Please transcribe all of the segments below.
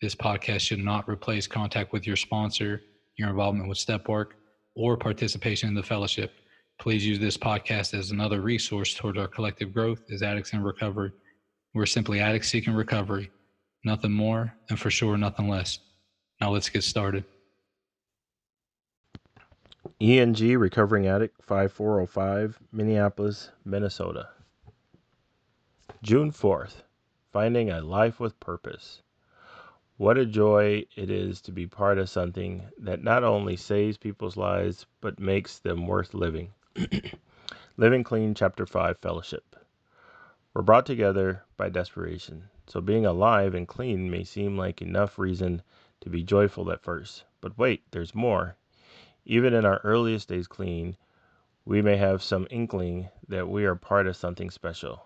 This podcast should not replace contact with your sponsor, your involvement with step work, or participation in the fellowship. Please use this podcast as another resource toward our collective growth as addicts in recovery. We're simply addicts seeking recovery, nothing more, and for sure, nothing less. Now let's get started. ENG Recovering Addict 5405, Minneapolis, Minnesota. June 4th, Finding a Life with Purpose. What a joy it is to be part of something that not only saves people's lives, but makes them worth living. Living Clean, Chapter 5 Fellowship. We're brought together by desperation, so being alive and clean may seem like enough reason to be joyful at first. But wait, there's more. Even in our earliest days clean, we may have some inkling that we are part of something special.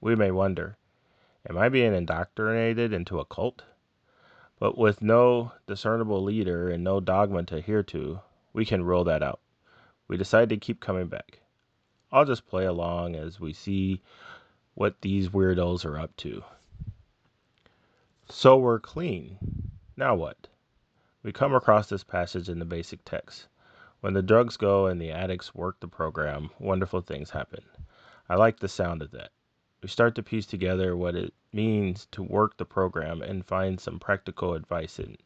We may wonder, am I being indoctrinated into a cult? But with no discernible leader and no dogma to adhere to, we can rule that out. We decide to keep coming back. I'll just play along as we see what these weirdos are up to. So we're clean. Now what? We come across this passage in the basic text. When the drugs go and the addicts work the program, wonderful things happen. I like the sound of that. We start to piece together what it means to work the program and find some practical advice in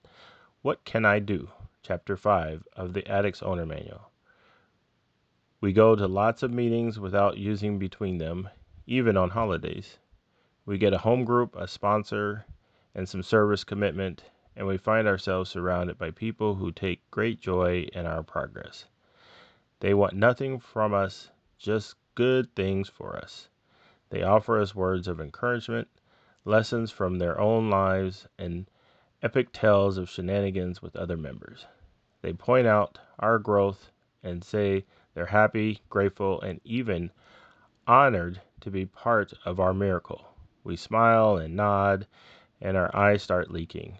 What Can I Do? Chapter 5 of the Addict's Owner Manual. We go to lots of meetings without using between them, even on holidays. We get a home group, a sponsor, and some service commitment, and we find ourselves surrounded by people who take great joy in our progress. They want nothing from us, just good things for us. They offer us words of encouragement, lessons from their own lives, and epic tales of shenanigans with other members. They point out our growth and say they're happy, grateful, and even honored to be part of our miracle. We smile and nod, and our eyes start leaking.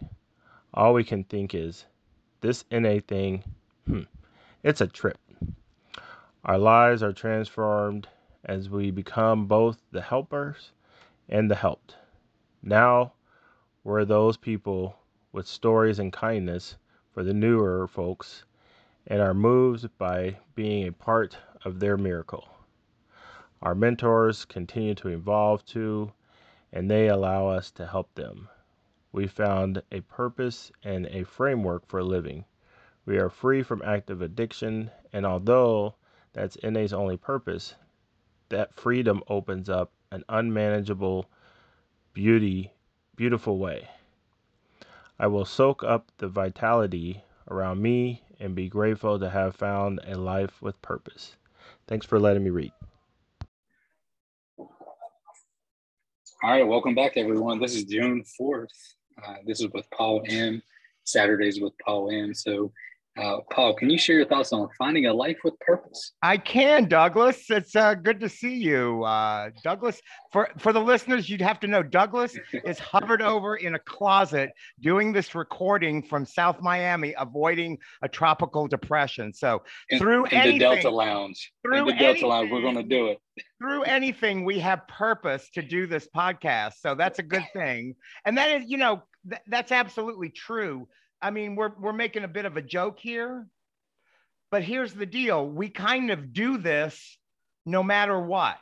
All we can think is, this NA thing, hmm, it's a trip. Our lives are transformed as we become both the helpers and the helped. Now we're those people with stories and kindness for the newer folks and are moved by being a part of their miracle. Our mentors continue to evolve too, and they allow us to help them. We found a purpose and a framework for living. We are free from active addiction, and although that's NA's only purpose, that freedom opens up an unmanageable beauty, beautiful way. I will soak up the vitality around me and be grateful to have found a life with purpose. Thanks for letting me read. All right, welcome back, everyone. This is June 4th. Uh, this is with Paul M. Saturdays with Paul M. So uh, Paul, can you share your thoughts on finding a life with purpose? I can, Douglas. It's uh, good to see you, uh, Douglas. For for the listeners, you'd have to know Douglas is hovered over in a closet doing this recording from South Miami, avoiding a tropical depression. So in, through in anything, the Delta Lounge, through in the Delta anything, Lounge, we're going to do it. through anything, we have purpose to do this podcast. So that's a good thing, and that is, you know, th- that's absolutely true I mean, we're we're making a bit of a joke here, but here's the deal: we kind of do this no matter what.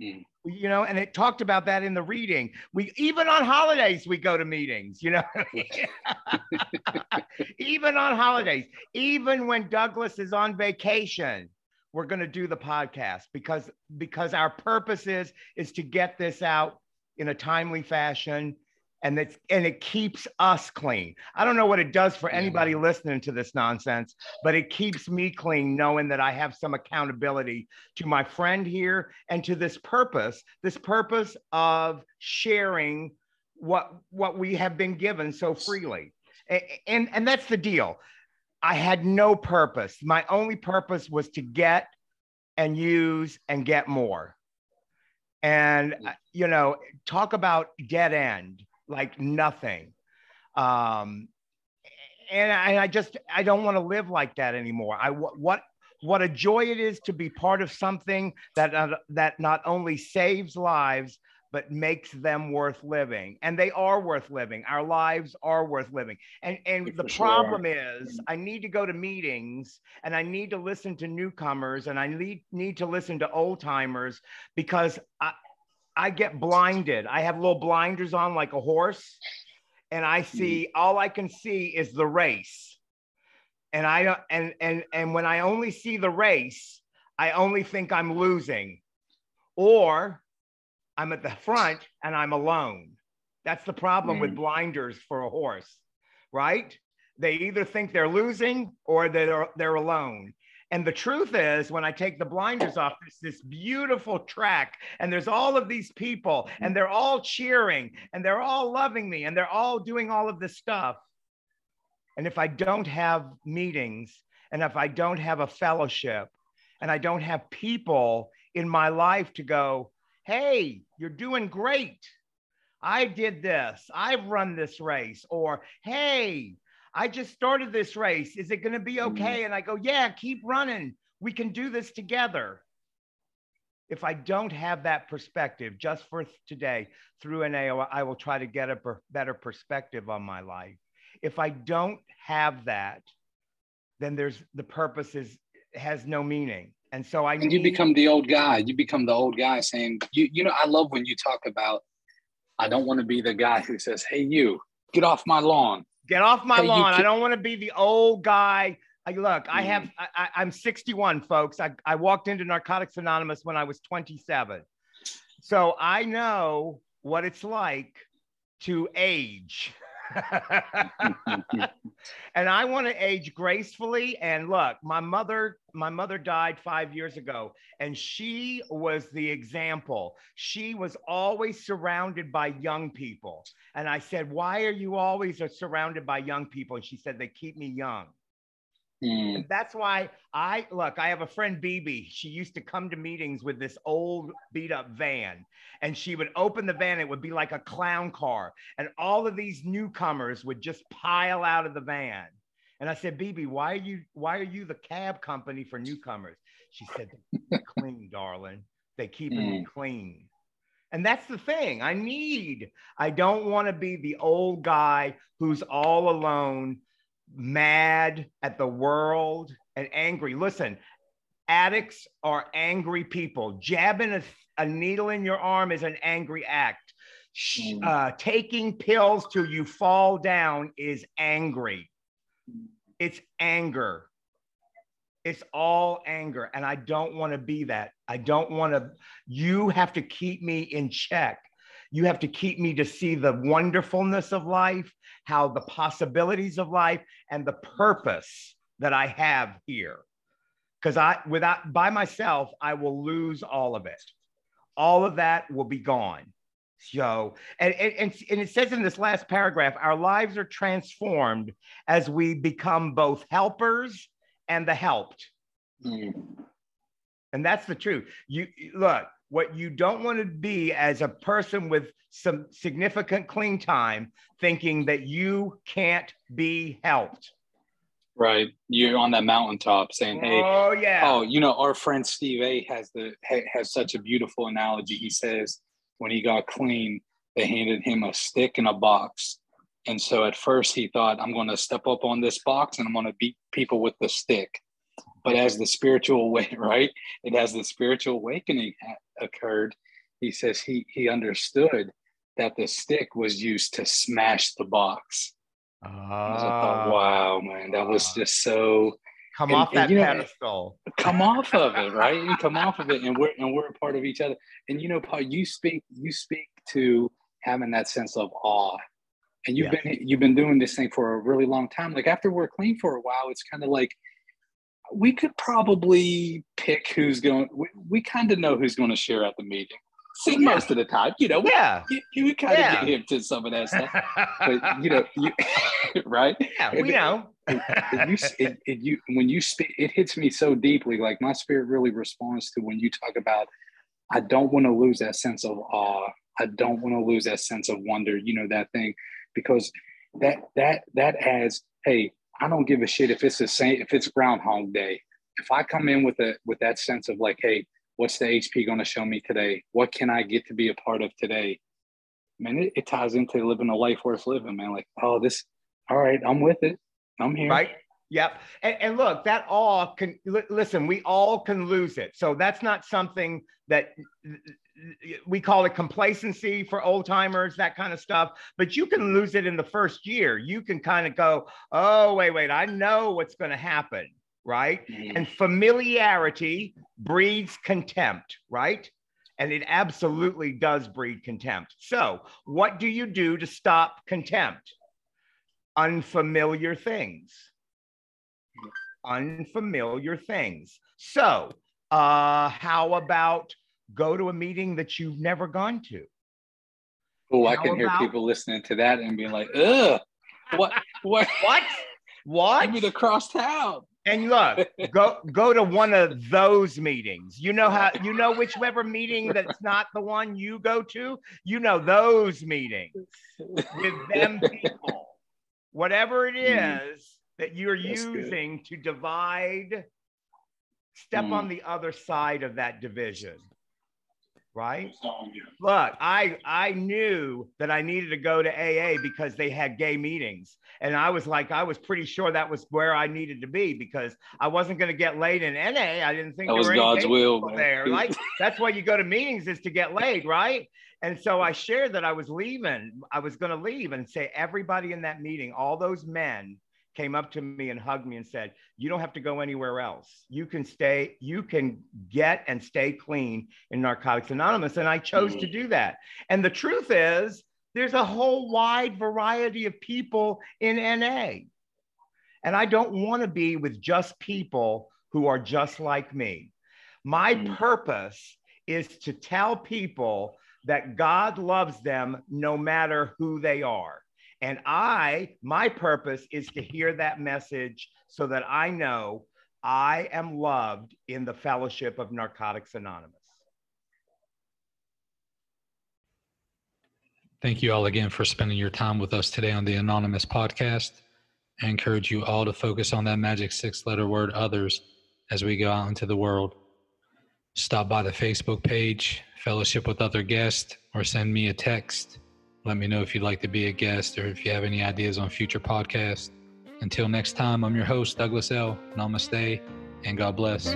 Mm. You know, and it talked about that in the reading. We even on holidays we go to meetings. You know, even on holidays, even when Douglas is on vacation, we're going to do the podcast because because our purpose is is to get this out in a timely fashion and it's and it keeps us clean. I don't know what it does for anybody listening to this nonsense, but it keeps me clean knowing that I have some accountability to my friend here and to this purpose, this purpose of sharing what what we have been given so freely. and and that's the deal. I had no purpose. My only purpose was to get and use and get more. And you know, talk about dead end, like nothing. Um, and I, I just I don't want to live like that anymore. I what what a joy it is to be part of something that uh, that not only saves lives but makes them worth living. And they are worth living. Our lives are worth living. And and the problem is i need to go to meetings and i need to listen to newcomers and i need need to listen to old timers because i i get blinded i have little blinders on like a horse and i mm-hmm. see all i can see is the race and i don't and and and when i only see the race i only think i'm losing or I'm at the front and I'm alone. That's the problem mm. with blinders for a horse, right? They either think they're losing or they're, they're alone. And the truth is, when I take the blinders off, it's this beautiful track, and there's all of these people, mm. and they're all cheering, and they're all loving me, and they're all doing all of this stuff. And if I don't have meetings, and if I don't have a fellowship, and I don't have people in my life to go, Hey, you're doing great. I did this. I've run this race. Or, hey, I just started this race. Is it going to be mm-hmm. okay? And I go, yeah, keep running. We can do this together. If I don't have that perspective just for today through NAO, I will try to get a better perspective on my life. If I don't have that, then there's the purpose is has no meaning. And so I and you become the old guy. You become the old guy saying, you, you know, I love when you talk about, I don't want to be the guy who says, Hey, you get off my lawn. Get off my lawn. I don't want to be the old guy. I, look, I have, mm-hmm. I, I'm 61, folks. I, I walked into Narcotics Anonymous when I was 27. So I know what it's like to age. and I want to age gracefully. And look, my mother, my mother died five years ago, and she was the example. She was always surrounded by young people. And I said, Why are you always surrounded by young people? And she said, They keep me young. Mm. That's why I look, I have a friend, BB. She used to come to meetings with this old beat up van, and she would open the van. It would be like a clown car, and all of these newcomers would just pile out of the van. And I said, BB, why are you why are you the cab company for newcomers? She said, clean, darling. They keep mm. clean. And that's the thing I need. I don't want to be the old guy who's all alone mad at the world and angry. Listen, addicts are angry people. Jabbing a, a needle in your arm is an angry act. Hmm. Uh, taking pills till you fall down is angry. It's anger. It's all anger. And I don't want to be that. I don't want to. You have to keep me in check. You have to keep me to see the wonderfulness of life, how the possibilities of life, and the purpose that I have here. Because I, without by myself, I will lose all of it. All of that will be gone. So, and, and, and it says in this last paragraph, our lives are transformed as we become both helpers and the helped. Mm. And that's the truth. You look, what you don't want to be as a person with some significant clean time thinking that you can't be helped. Right. You're on that mountaintop saying hey oh yeah. oh you know our friend steve a has the has such a beautiful analogy. He says when he got clean they handed him a stick and a box. And so at first he thought i'm going to step up on this box and i'm going to beat people with the stick but as the spiritual way right? It has the spiritual awakening occurred he says he he understood that the stick was used to smash the box. Uh, I thought, ah. wow man that was just so come and, off that and, pedestal. know, come off of it right? And come off of it and we're and we're a part of each other. And you know paul you speak you speak to having that sense of awe. And you've yeah. been you've been doing this thing for a really long time. Like after we're clean for a while it's kind of like we could probably pick who's going. We, we kind of know who's going to share at the meeting. See, yeah. most of the time, you know, yeah, you, you kind of yeah. get him to some of that stuff, but you know, you, right? Yeah, and, we know. and, and you, and, and you, when you speak, it hits me so deeply. Like my spirit really responds to when you talk about. I don't want to lose that sense of awe. I don't want to lose that sense of wonder. You know that thing, because that that that adds. Hey, I don't give a shit if it's the same. If it's Groundhog Day, if I come in with a with that sense of like, hey, what's the HP going to show me today? What can I get to be a part of today? Man, it, it ties into living a life worth living, man. Like, oh, this, all right, I'm with it. I'm here. Right. Yep. And, and, look, that all can listen, we all can lose it. So that's not something that we call it complacency for old timers, that kind of stuff. But you can lose it in the first year. You can kind of go, oh, wait, wait, I know what's going to happen right? Mm-hmm. And familiarity breeds contempt, right? And it absolutely does breed contempt. So, what do you do to stop contempt? Unfamiliar things. Unfamiliar things. So, uh, how about go to a meeting that you've never gone to? Oh, I can about... hear people listening to that and being like, ugh, what, what, what, what? Give me the cross town. And look, go go to one of those meetings. You know how you know whichever meeting that's not the one you go to. You know those meetings with them people. Whatever it is mm. is that you're that's using good. to divide, step mm. on the other side of that division right? Look, I I knew that I needed to go to AA because they had gay meetings, and I was like, I was pretty sure that was where I needed to be because I wasn't going to get laid in NA. I didn't think that was God's will there. Like that's why you go to meetings is to get laid, right? And so I shared that I was leaving. I was going to leave and say everybody in that meeting, all those men came up to me and hugged me and said, You don't have to go anywhere else. You can stay, you can get and stay clean in Narcotics Anonymous. And I chose mm-hmm. to do that. And the truth is, there's a whole wide variety of people in NA. And I don't want to be with just people who are just like me. My mm-hmm. purpose is to tell people that God loves them no matter who they are. And I, my purpose is to hear that message so that I know I am loved in the fellowship of Narcotics Anonymous. Thank you all again for spending your time with us today on the Anonymous podcast. I encourage you all to focus on that magic six letter word others as we go out into the world. Stop by the Facebook page, fellowship with other guests, or send me a text let me know if you'd like to be a guest or if you have any ideas on future podcasts. Until next time, I'm your host, Douglas L. Namaste, and God bless.